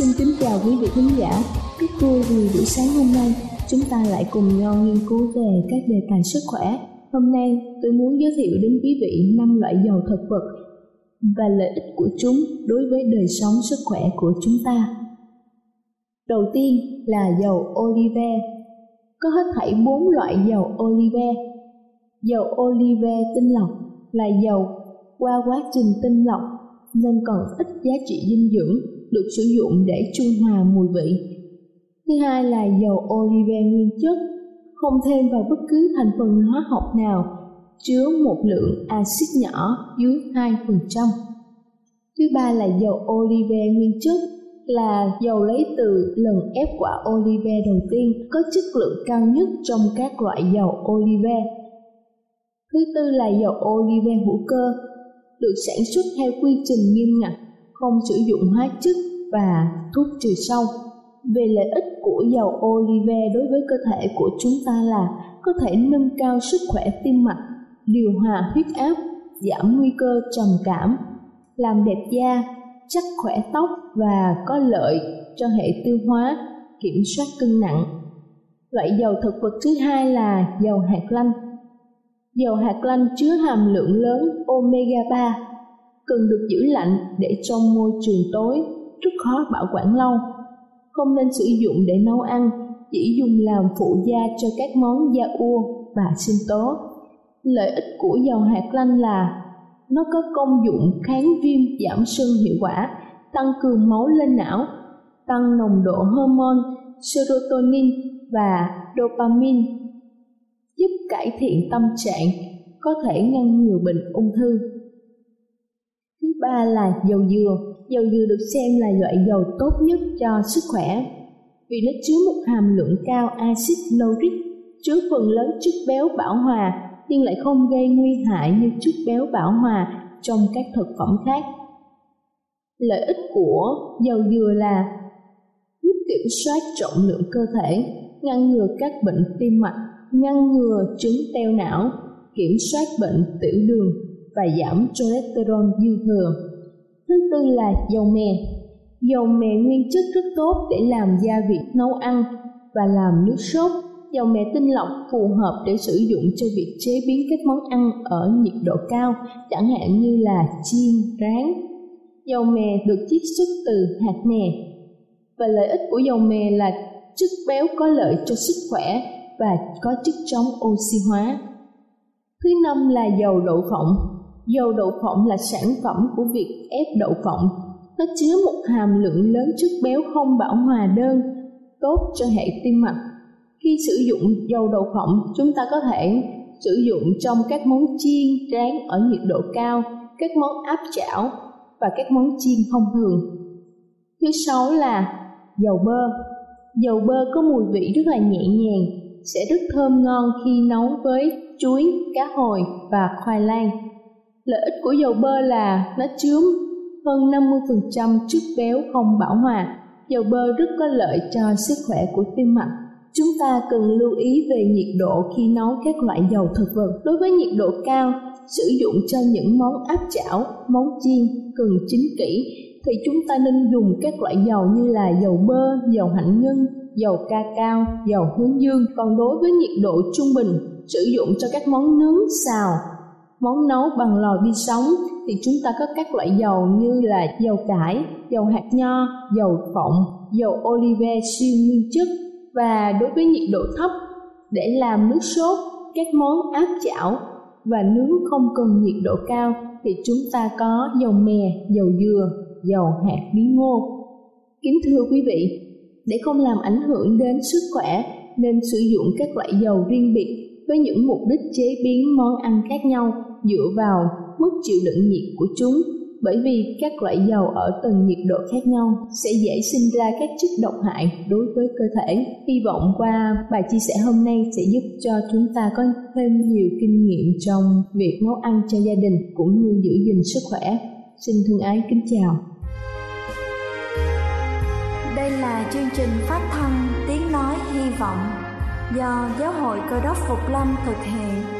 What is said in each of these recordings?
Xin kính chào quý vị khán giả. Rất vui vì buổi sáng hôm nay, chúng ta lại cùng nhau nghiên cứu về các đề tài sức khỏe. Hôm nay, tôi muốn giới thiệu đến quý vị năm loại dầu thực vật và lợi ích của chúng đối với đời sống sức khỏe của chúng ta. Đầu tiên là dầu olive. Có hết thảy bốn loại dầu olive. Dầu olive tinh lọc là dầu qua quá trình tinh lọc nên còn ít giá trị dinh dưỡng được sử dụng để trung hòa mùi vị. Thứ hai là dầu olive nguyên chất, không thêm vào bất cứ thành phần hóa học nào, chứa một lượng axit nhỏ dưới 2%. Thứ ba là dầu olive nguyên chất, là dầu lấy từ lần ép quả olive đầu tiên có chất lượng cao nhất trong các loại dầu olive. Thứ tư là dầu olive hữu cơ, được sản xuất theo quy trình nghiêm ngặt, không sử dụng hóa chất và thuốc trừ sâu. Về lợi ích của dầu olive đối với cơ thể của chúng ta là có thể nâng cao sức khỏe tim mạch, điều hòa huyết áp, giảm nguy cơ trầm cảm, làm đẹp da, chắc khỏe tóc và có lợi cho hệ tiêu hóa, kiểm soát cân nặng. Loại dầu thực vật thứ hai là dầu hạt lanh. Dầu hạt lanh chứa hàm lượng lớn omega 3, cần được giữ lạnh để trong môi trường tối rất khó bảo quản lâu. Không nên sử dụng để nấu ăn, chỉ dùng làm phụ gia cho các món da ua và sinh tố. Lợi ích của dầu hạt lanh là nó có công dụng kháng viêm giảm sưng hiệu quả, tăng cường máu lên não, tăng nồng độ hormone serotonin và dopamine, giúp cải thiện tâm trạng, có thể ngăn ngừa bệnh ung thư. Thứ ba là dầu dừa. Dầu dừa được xem là loại dầu tốt nhất cho sức khỏe vì nó chứa một hàm lượng cao axit lauric, chứa phần lớn chất béo bão hòa nhưng lại không gây nguy hại như chất béo bão hòa trong các thực phẩm khác. Lợi ích của dầu dừa là giúp kiểm soát trọng lượng cơ thể, ngăn ngừa các bệnh tim mạch, ngăn ngừa chứng teo não, kiểm soát bệnh tiểu đường và giảm cholesterol dư thừa. Thứ tư là dầu mè. Dầu mè nguyên chất rất tốt để làm gia vị nấu ăn và làm nước sốt. Dầu mè tinh lọc phù hợp để sử dụng cho việc chế biến các món ăn ở nhiệt độ cao, chẳng hạn như là chiên, rán. Dầu mè được chiết xuất từ hạt mè. Và lợi ích của dầu mè là chất béo có lợi cho sức khỏe và có chất chống oxy hóa. Thứ năm là dầu đậu phộng. Dầu đậu phộng là sản phẩm của việc ép đậu phộng. Nó chứa một hàm lượng lớn chất béo không bão hòa đơn, tốt cho hệ tim mạch. Khi sử dụng dầu đậu phộng, chúng ta có thể sử dụng trong các món chiên, rán ở nhiệt độ cao, các món áp chảo và các món chiên thông thường. Thứ sáu là dầu bơ. Dầu bơ có mùi vị rất là nhẹ nhàng, sẽ rất thơm ngon khi nấu với chuối, cá hồi và khoai lang. Lợi ích của dầu bơ là nó chứa hơn 50% chất béo không bão hòa. Dầu bơ rất có lợi cho sức khỏe của tim mạch. Chúng ta cần lưu ý về nhiệt độ khi nấu các loại dầu thực vật. Đối với nhiệt độ cao, sử dụng cho những món áp chảo, món chiên cần chín kỹ thì chúng ta nên dùng các loại dầu như là dầu bơ, dầu hạnh nhân, dầu ca cao, dầu hướng dương. Còn đối với nhiệt độ trung bình, sử dụng cho các món nướng, xào, món nấu bằng lò vi sóng thì chúng ta có các loại dầu như là dầu cải, dầu hạt nho, dầu phộng, dầu olive siêu nguyên chất và đối với nhiệt độ thấp để làm nước sốt các món áp chảo và nướng không cần nhiệt độ cao thì chúng ta có dầu mè, dầu dừa, dầu hạt bí ngô. Kính thưa quý vị, để không làm ảnh hưởng đến sức khỏe nên sử dụng các loại dầu riêng biệt với những mục đích chế biến món ăn khác nhau dựa vào mức chịu đựng nhiệt của chúng, bởi vì các loại dầu ở từng nhiệt độ khác nhau sẽ dễ sinh ra các chất độc hại đối với cơ thể. Hy vọng qua bài chia sẻ hôm nay sẽ giúp cho chúng ta có thêm nhiều kinh nghiệm trong việc nấu ăn cho gia đình cũng như giữ gìn sức khỏe. Xin thương ái kính chào. Đây là chương trình phát thanh Tiếng Nói Hy Vọng do Giáo hội Cơ đốc Phục Lâm thực hiện.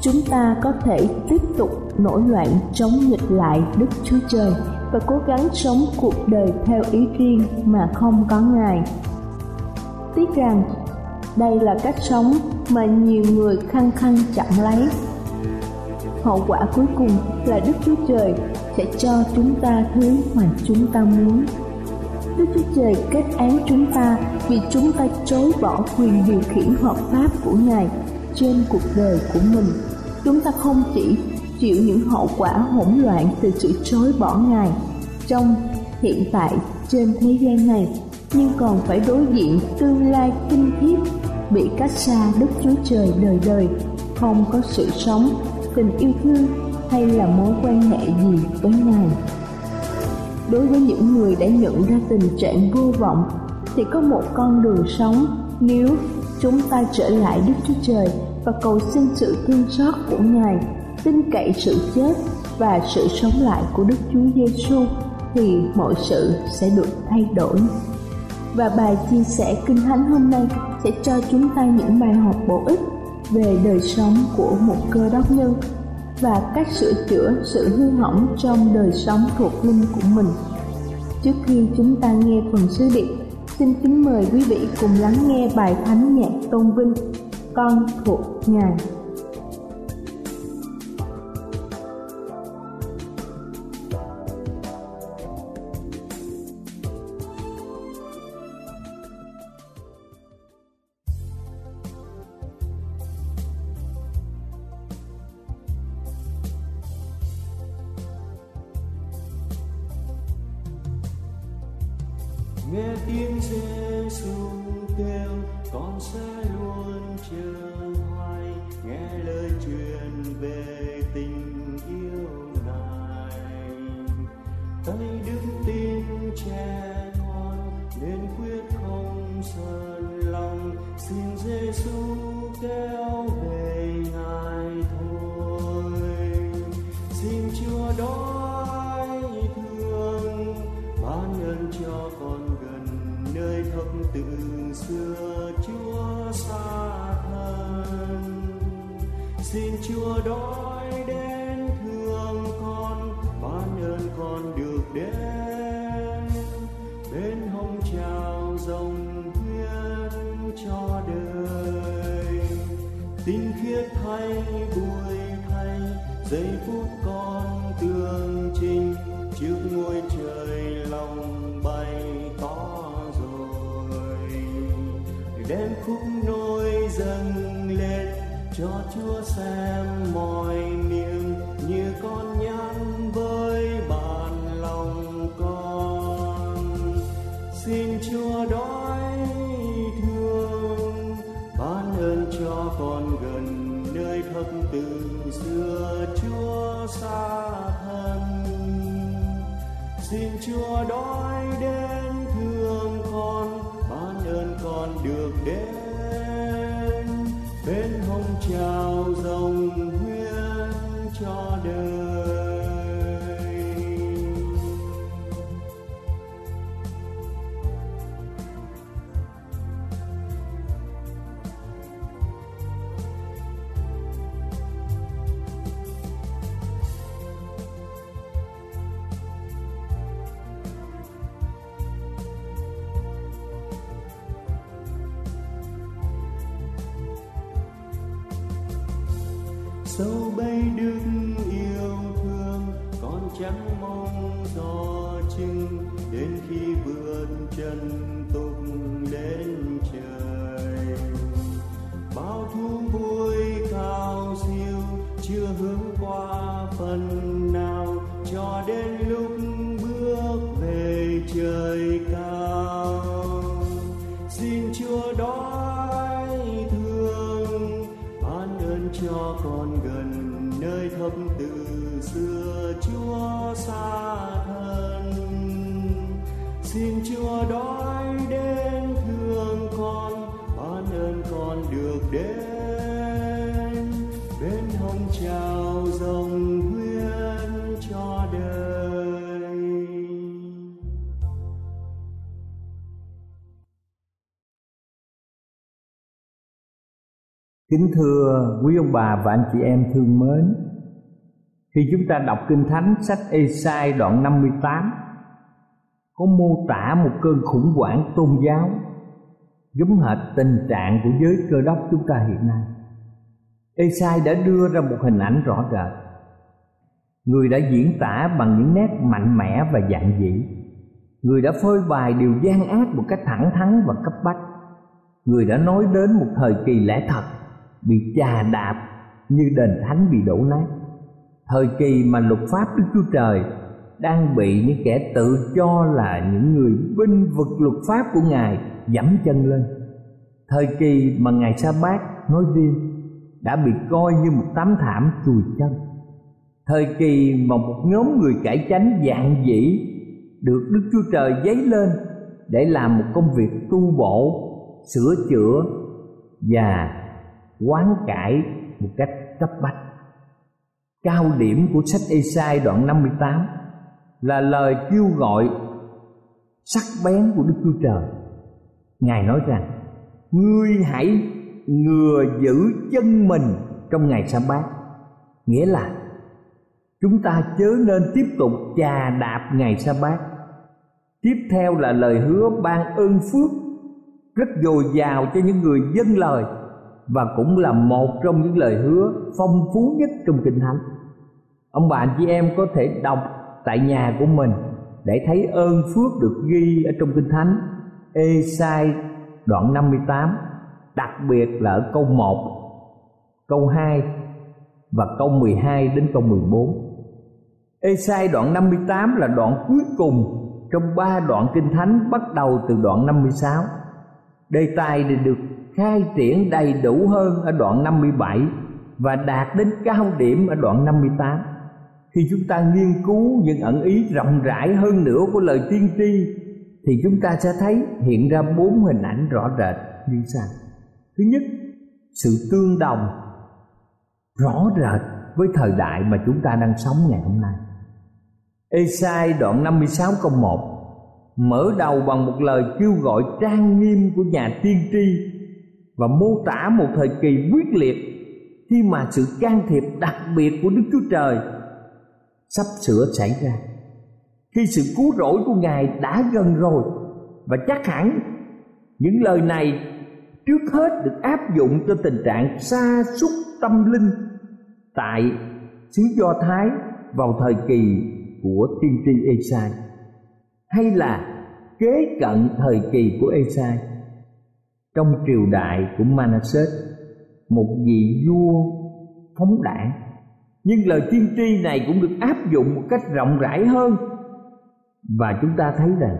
chúng ta có thể tiếp tục nổi loạn chống nghịch lại Đức Chúa Trời và cố gắng sống cuộc đời theo ý riêng mà không có Ngài. Tiếc rằng, đây là cách sống mà nhiều người khăng khăng chặn lấy. Hậu quả cuối cùng là Đức Chúa Trời sẽ cho chúng ta thứ mà chúng ta muốn. Đức Chúa Trời kết án chúng ta vì chúng ta chối bỏ quyền điều khiển hợp pháp của Ngài trên cuộc đời của mình chúng ta không chỉ chịu những hậu quả hỗn loạn từ sự chối bỏ ngài trong hiện tại trên thế gian này, nhưng còn phải đối diện tương lai kinh khiếp bị cách xa đức chúa trời đời đời. Không có sự sống, tình yêu thương hay là mối quan hệ gì với ngài. Đối với những người đã nhận ra tình trạng vô vọng, thì có một con đường sống nếu chúng ta trở lại Đức Chúa Trời và cầu xin sự thương xót của Ngài, tin cậy sự chết và sự sống lại của Đức Chúa Giêsu thì mọi sự sẽ được thay đổi. Và bài chia sẻ kinh thánh hôm nay sẽ cho chúng ta những bài học bổ ích về đời sống của một cơ đốc nhân và cách sửa chữa sự hư hỏng trong đời sống thuộc linh của mình. Trước khi chúng ta nghe phần sứ điệp Xin kính mời quý vị cùng lắng nghe bài thánh nhạc tôn vinh con thuộc Ngài. Chúa không mong gió chừng đến khi vươn chân tục lên trời. Bao thú vui cao siêu chưa hướng qua phần nào, cho đến lúc bước về trời cao. Xin chúa đói thương, ban ơn cho con gần nơi thấp từ xưa chúa xa thân xin chúa đói đến thương con, ban ơn con được đến. Bên hồng trào dòng huyên cho đời. Kính thưa quý ông bà và anh chị em thương mến khi chúng ta đọc Kinh Thánh, sách Esai đoạn 58 Có mô tả một cơn khủng hoảng tôn giáo, Giống hệt tình trạng của giới cơ đốc chúng ta hiện nay. Esai đã đưa ra một hình ảnh rõ rệt. Người đã diễn tả bằng những nét mạnh mẽ và dạng dĩ. Người đã phơi bày điều gian ác một cách thẳng thắn và cấp bách. Người đã nói đến một thời kỳ lẽ thật, bị chà đạp như đền thánh bị đổ nát thời kỳ mà luật pháp đức chúa trời đang bị những kẻ tự cho là những người binh vực luật pháp của ngài dẫm chân lên thời kỳ mà ngài sa bát nói riêng đã bị coi như một tấm thảm chùi chân thời kỳ mà một nhóm người cải chánh dạng dĩ được đức chúa trời giấy lên để làm một công việc tu bổ, sửa chữa và quán cải một cách cấp bách. Cao điểm của sách Esai đoạn 58 là lời kêu gọi sắc bén của Đức Chúa Trời. Ngài nói rằng: "Ngươi hãy ngừa giữ chân mình trong ngày sa bát." Nghĩa là, chúng ta chớ nên tiếp tục chà đạp ngày sa bát. Tiếp theo là lời hứa ban ơn phước, rất dồi dào cho những người dân lời và cũng là một trong những lời hứa phong phú nhất trong kinh thánh. Ông bà anh chị em có thể đọc tại nhà của mình để thấy ơn phước được ghi ở trong kinh thánh. Ê sai đoạn 58 đặc biệt là ở câu 1 câu 2 và câu 12 đến câu 14 ê sai đoạn 58 là đoạn cuối cùng trong ba đoạn kinh thánh bắt đầu từ đoạn 56 đề tài này được khai triển đầy đủ hơn ở đoạn 57 và đạt đến cao điểm ở đoạn 58. Khi chúng ta nghiên cứu những ẩn ý rộng rãi hơn nữa của lời tiên tri thì chúng ta sẽ thấy hiện ra bốn hình ảnh rõ rệt như sau. Thứ nhất, sự tương đồng rõ rệt với thời đại mà chúng ta đang sống ngày hôm nay. Esai đoạn 56 câu 1 mở đầu bằng một lời kêu gọi trang nghiêm của nhà tiên tri và mô tả một thời kỳ quyết liệt khi mà sự can thiệp đặc biệt của Đức Chúa Trời sắp sửa xảy ra. Khi sự cứu rỗi của Ngài đã gần rồi, và chắc hẳn những lời này trước hết được áp dụng cho tình trạng sa sút tâm linh tại xứ Do Thái vào thời kỳ của tiên tri Esai hay là kế cận thời kỳ của Esai trong triều đại của Manasseh một vị vua phóng đảng nhưng lời tiên tri này cũng được áp dụng một cách rộng rãi hơn và chúng ta thấy rằng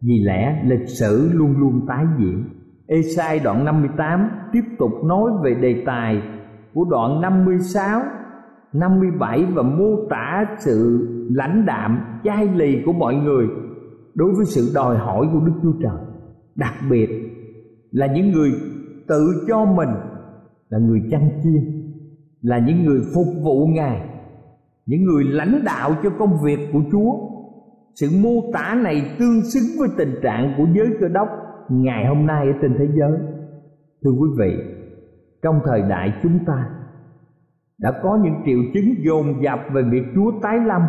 vì lẽ lịch sử luôn luôn tái diễn Esai đoạn 58 tiếp tục nói về đề tài của đoạn 56, 57 và mô tả sự lãnh đạm, chai lì của mọi người đối với sự đòi hỏi của Đức Chúa Trời. Đặc biệt là những người tự cho mình là người chăn chiên, là những người phục vụ Ngài, những người lãnh đạo cho công việc của Chúa. Sự mô tả này tương xứng với tình trạng của giới cơ đốc ngày hôm nay ở trên thế giới thưa quý vị trong thời đại chúng ta đã có những triệu chứng dồn dập về việc Chúa tái lâm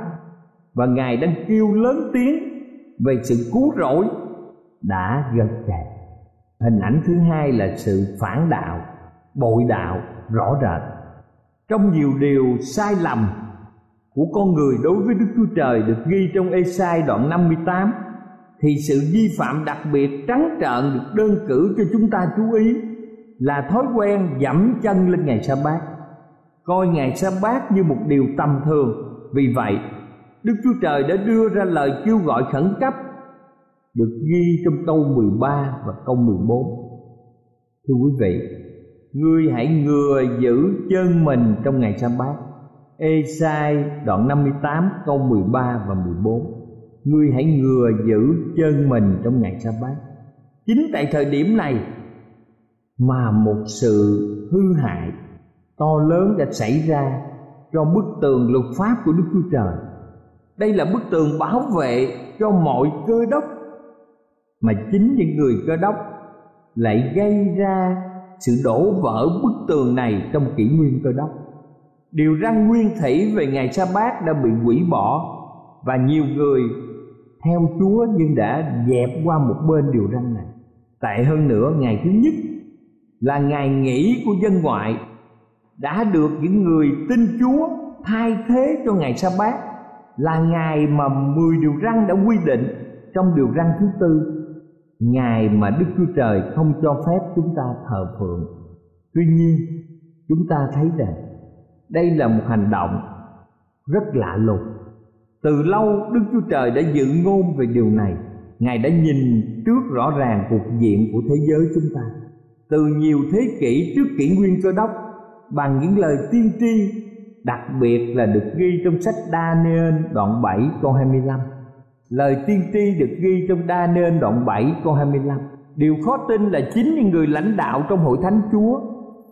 và Ngài đang kêu lớn tiếng về sự cứu rỗi đã gần kề. Hình ảnh thứ hai là sự phản đạo, bội đạo rõ rệt. Trong nhiều điều sai lầm của con người đối với Đức Chúa Trời được ghi trong Ê-sai đoạn 58 thì sự vi phạm đặc biệt trắng trợn được đơn cử cho chúng ta chú ý là thói quen dẫm chân lên ngày sa bát coi ngày sa bát như một điều tầm thường vì vậy đức chúa trời đã đưa ra lời kêu gọi khẩn cấp được ghi trong câu 13 và câu 14 thưa quý vị, ngươi hãy ngừa giữ chân mình trong ngày sa bát. Ê-sai đoạn 58 câu 13 và 14 ngươi hãy ngừa giữ chân mình trong ngày sa bát. Chính tại thời điểm này mà một sự hư hại to lớn đã xảy ra cho bức tường luật pháp của đức chúa trời. Đây là bức tường bảo vệ cho mọi cơ đốc mà chính những người cơ đốc lại gây ra sự đổ vỡ bức tường này trong kỷ nguyên cơ đốc điều răn nguyên thủy về ngày sa bát đã bị hủy bỏ và nhiều người theo Chúa nhưng đã dẹp qua một bên điều răn này. Tệ hơn nữa, ngày thứ nhất là ngày nghỉ của dân ngoại đã được những người tin Chúa thay thế cho ngày sa bát là ngày mà 10 điều răn đã quy định trong điều răn thứ tư ngày mà Đức Chúa Trời không cho phép chúng ta thờ phượng. Tuy nhiên, chúng ta thấy rằng đây là một hành động rất lạ lùng. Từ lâu Đức Chúa Trời đã dự ngôn về điều này. Ngài đã nhìn trước rõ ràng cuộc diện của thế giới chúng ta. Từ nhiều thế kỷ trước kỷ nguyên cơ đốc Bằng những lời tiên tri Đặc biệt là được ghi trong sách Daniel đoạn 7 câu 25 Lời tiên tri được ghi trong đa nên đoạn 7 câu 25 Điều khó tin là chính những người lãnh đạo trong hội thánh Chúa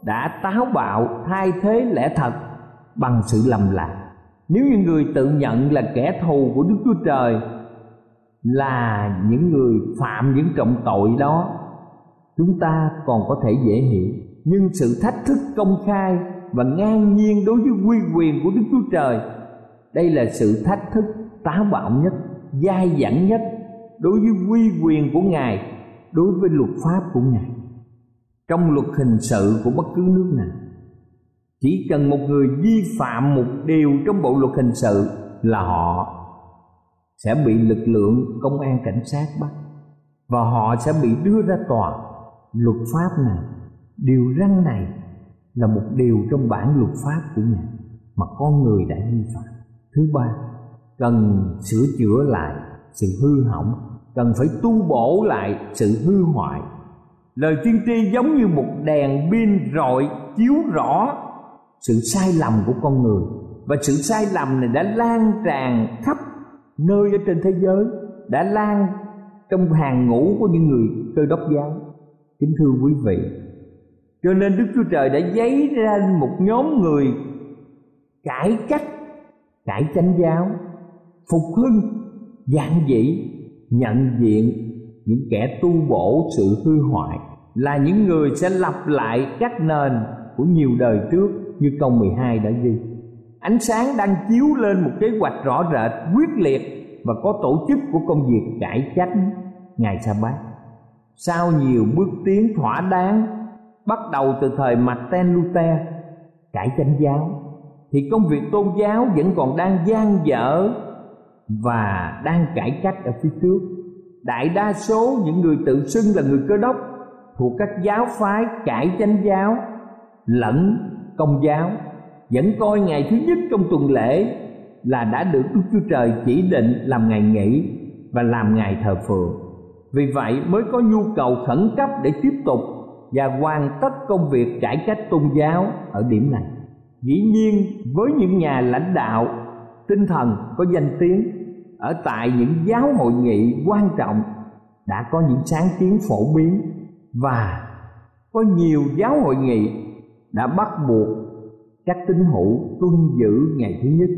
Đã táo bạo thay thế lẽ thật bằng sự lầm lạc. Nếu những người tự nhận là kẻ thù của đức chúa trời là những người phạm những trọng tội đó, chúng ta còn có thể dễ hiểu. Nhưng sự thách thức công khai và ngang nhiên đối với quy quyền của đức chúa trời, đây là sự thách thức táo bạo nhất dai dẳng nhất đối với quy quyền của ngài, đối với luật pháp của ngài. Trong luật hình sự của bất cứ nước nào, chỉ cần một người vi phạm một điều trong bộ luật hình sự là họ sẽ bị lực lượng công an cảnh sát bắt và họ sẽ bị đưa ra tòa. Luật pháp này, điều răn này là một điều trong bản luật pháp của ngài mà con người đã vi phạm. Thứ ba cần sửa chữa lại sự hư hỏng, cần phải tu bổ lại sự hư hoại. Lời tiên tri giống như một đèn pin rọi chiếu rõ sự sai lầm của con người. Và sự sai lầm này đã lan tràn khắp nơi ở trên thế giới, đã lan trong hàng ngũ của những người cơ đốc giáo. Kính thưa quý vị, cho nên đức chúa trời đã giấy ra một nhóm người cải cách, cải chánh giáo phục hưng, giản dị, nhận diện những kẻ tu bổ sự hư hoại là những người sẽ lặp lại các nền của nhiều đời trước như câu 12 đã ghi. Ánh sáng đang chiếu lên một kế hoạch rõ rệt, quyết liệt và có tổ chức của công việc cải cách. Ngày sa bát, sau nhiều bước tiến thỏa đáng, bắt đầu từ thời Martin Luther, cải chánh giáo, thì công việc tôn giáo vẫn còn đang gian dở và đang cải cách ở phía trước đại đa số những người tự xưng là người cơ đốc thuộc các giáo phái cải chánh giáo, lẫn công giáo, vẫn coi ngày thứ nhất trong tuần lễ là đã được Đức Chúa Trời chỉ định làm ngày nghỉ và làm ngày thờ phượng. Vì vậy mới có nhu cầu khẩn cấp để tiếp tục và hoàn tất công việc cải cách tôn giáo ở điểm này. Dĩ nhiên, với những nhà lãnh đạo tinh thần có danh tiếng ở tại những giáo hội nghị quan trọng đã có những sáng kiến phổ biến và có nhiều giáo hội nghị đã bắt buộc các tín hữu tuân giữ ngày thứ nhất.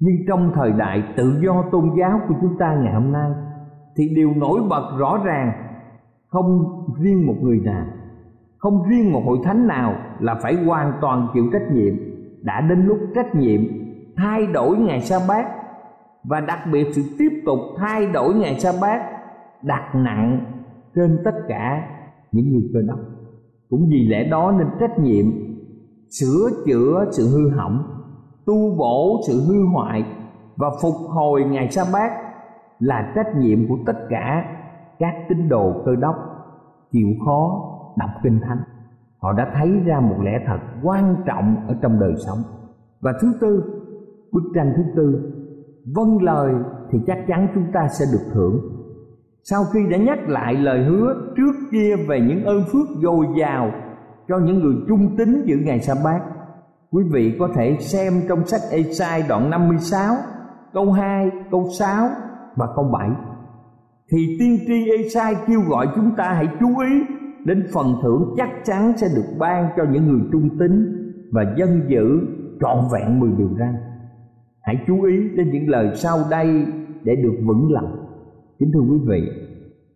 Nhưng trong thời đại tự do tôn giáo của chúng ta ngày hôm nay, thì điều nổi bật rõ ràng, không riêng một người nào, không riêng một hội thánh nào là phải hoàn toàn chịu trách nhiệm. Đã đến lúc trách nhiệm thay đổi ngày sa bát và đặc biệt sự tiếp tục thay đổi ngày sa bát đặt nặng trên tất cả những người cơ đốc. Cũng vì lẽ đó nên trách nhiệm sửa chữa sự hư hỏng, tu bổ sự hư hoại và phục hồi ngày sa bát là trách nhiệm của tất cả các tín đồ cơ đốc. Chịu khó đọc kinh thánh, họ đã thấy ra một lẽ thật quan trọng ở trong đời sống. Và thứ tư, bức tranh thứ tư vâng lời thì chắc chắn chúng ta sẽ được thưởng. Sau khi đã nhắc lại lời hứa trước kia về những ơn phước dồi dào cho những người trung tín giữ ngày sa bát quý vị có thể xem trong sách Esai đoạn 56 câu 2, câu 6 và câu 7 thì tiên tri Esai kêu gọi chúng ta hãy chú ý đến phần thưởng chắc chắn sẽ được ban cho những người trung tín và dân giữ trọn vẹn mười điều răn hãy chú ý đến những lời sau đây để được vững lòng. Kính thưa quý vị,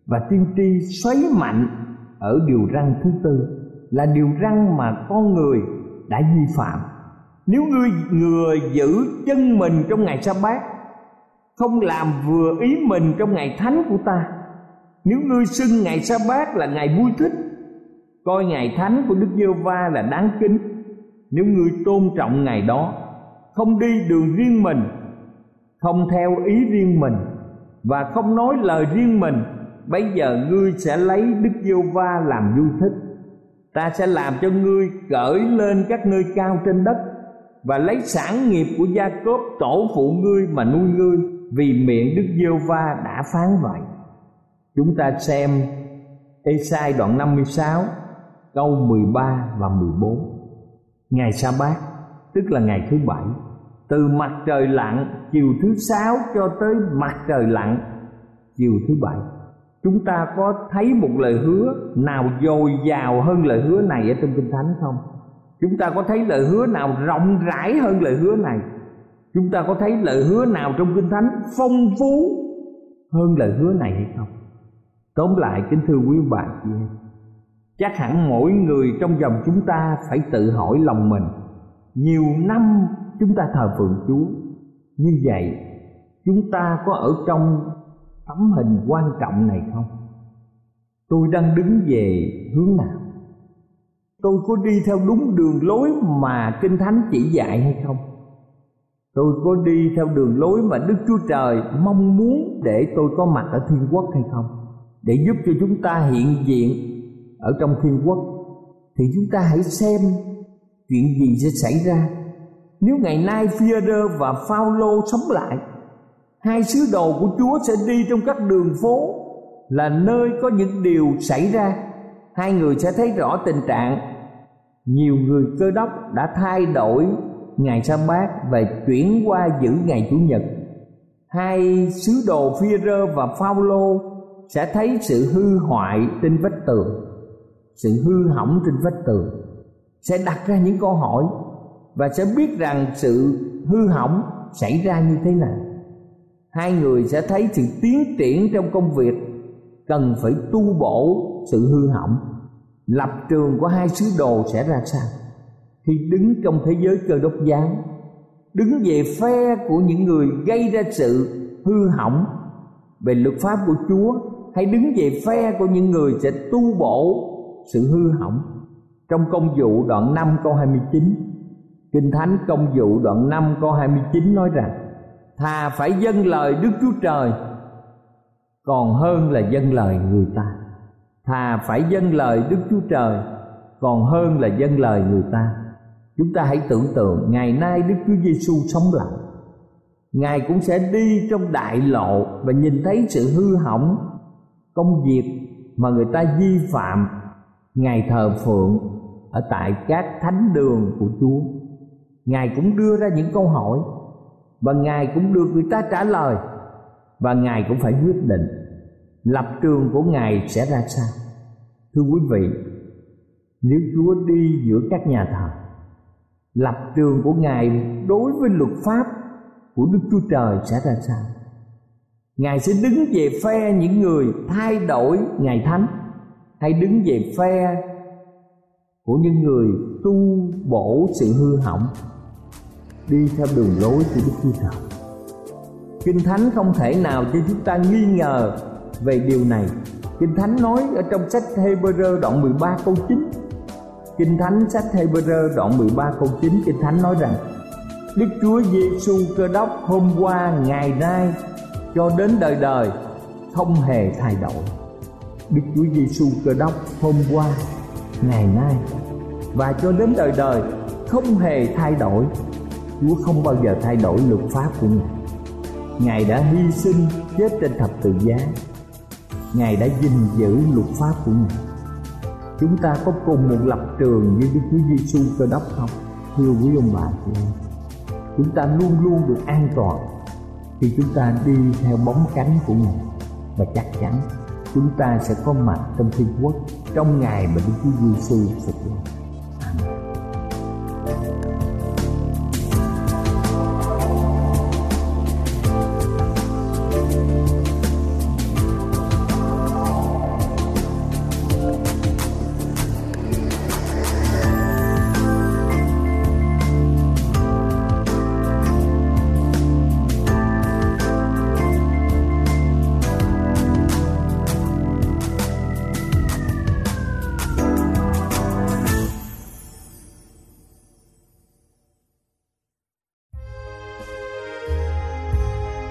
và tiên tri xoáy mạnh ở điều răng thứ tư là điều răng mà con người đã vi phạm. Nếu ngươi người giữ chân mình trong ngày sa bát, không làm vừa ý mình trong ngày thánh của ta, nếu ngươi xưng ngày sa bát là ngày vui thích, coi ngày thánh của đức giê va là đáng kính, nếu ngươi tôn trọng ngày đó không đi đường riêng mình, không theo ý riêng mình và không nói lời riêng mình, bây giờ ngươi sẽ lấy đức giê va làm vui thích. Ta sẽ làm cho ngươi cởi lên các nơi cao trên đất và lấy sản nghiệp của gia cốp tổ phụ ngươi mà nuôi ngươi vì miệng đức giê va đã phán vậy. Chúng ta xem Esai đoạn 56 câu 13 và 14 Ngày sa bát tức là ngày thứ bảy từ mặt trời lặn, chiều thứ sáu cho tới mặt trời lặn, chiều thứ bảy. Chúng ta có thấy một lời hứa nào dồi dào hơn lời hứa này ở trong kinh thánh không? Chúng ta có thấy lời hứa nào rộng rãi hơn lời hứa này? Chúng ta có thấy lời hứa nào trong kinh thánh phong phú hơn lời hứa này hay không? Tóm lại, kính thưa quý bà chị em chắc hẳn mỗi người trong dòng chúng ta phải tự hỏi lòng mình. Nhiều năm chúng ta thờ phượng chúa. Như vậy, chúng ta có ở trong tấm hình quan trọng này không? Tôi đang đứng về hướng nào? Tôi có đi theo đúng đường lối mà kinh thánh chỉ dạy hay không? Tôi có đi theo đường lối mà đức chúa trời mong muốn để tôi có mặt ở thiên quốc hay không? Để giúp cho chúng ta hiện diện ở trong thiên quốc. Thì chúng ta hãy xem chuyện gì sẽ xảy ra nếu ngày nay Führer và Phaolô sống lại, hai sứ đồ của Chúa sẽ đi trong các đường phố là nơi có những điều xảy ra. Hai người sẽ thấy rõ tình trạng. Nhiều người cơ đốc đã thay đổi ngày sa bát và chuyển qua giữ ngày chủ nhật. Hai sứ đồ Führer và Phaolô sẽ thấy sự hư hoại trên vách tường. Sự hư hỏng trên vách tường. Sẽ đặt ra những câu hỏi và sẽ biết rằng sự hư hỏng xảy ra như thế nào. Hai người sẽ thấy sự tiến triển trong công việc. Cần phải tu bổ sự hư hỏng. Lập trường của hai sứ đồ sẽ ra sao? Khi đứng trong thế giới cơ đốc giáo, đứng về phe của những người gây ra sự hư hỏng, về luật pháp của Chúa, hay đứng về phe của những người sẽ tu bổ sự hư hỏng? Trong công vụ đoạn 5 câu 29 Kinh Thánh công vụ đoạn 5 câu 29 nói rằng, Thà phải dâng lời Đức Chúa Trời, Còn hơn là dâng lời người ta. Thà phải dâng lời Đức Chúa Trời, Còn hơn là dâng lời người ta. Chúng ta hãy tưởng tượng, Ngày nay Đức Chúa Giêsu sống lại. Ngài cũng sẽ đi trong đại lộ Và nhìn thấy sự hư hỏng, Công việc mà người ta vi phạm, Ngài thờ phượng Ở tại các thánh đường của Chúa. Ngài cũng đưa ra những câu hỏi, Và Ngài cũng được người ta trả lời, Và Ngài cũng phải quyết định Lập trường của Ngài sẽ ra sao. Thưa quý vị, Nếu Chúa đi giữa các nhà thờ, Lập trường của Ngài đối với luật pháp của Đức Chúa Trời sẽ ra sao? Ngài sẽ đứng về phe những người thay đổi Ngài Thánh, Hay đứng về phe của những người tu bổ sự hư hỏng? Đi theo đường lối của Đức Chúa Trời. Kinh Thánh không thể nào cho chúng ta nghi ngờ về điều này. Kinh Thánh nói ở trong sách Hebrew đoạn 13 câu 9. Kinh Thánh sách Hebrew đoạn 13 câu 9 Kinh Thánh nói rằng, Đức Chúa Giêsu Cơ Đốc hôm qua, ngày nay, cho đến đời đời, không hề thay đổi. Đức Chúa Giêsu Cơ Đốc hôm qua, ngày nay, và cho đến đời đời, không hề thay đổi Chúa không bao giờ thay đổi luật pháp của Ngài. Ngài đã hy sinh chết trên thập tự giá. Ngài đã gìn giữ luật pháp của Ngài. Chúng ta có cùng một lập trường như Đức Chúa Giêsu cơ đốc không? Thưa quý ông bà chị em, Chúng ta luôn luôn được an toàn Khi chúng ta đi theo bóng cánh của Ngài. Và chắc chắn, chúng ta sẽ có mặt trong thiên quốc, Trong ngày mà Đức Chúa Giêsu sẽ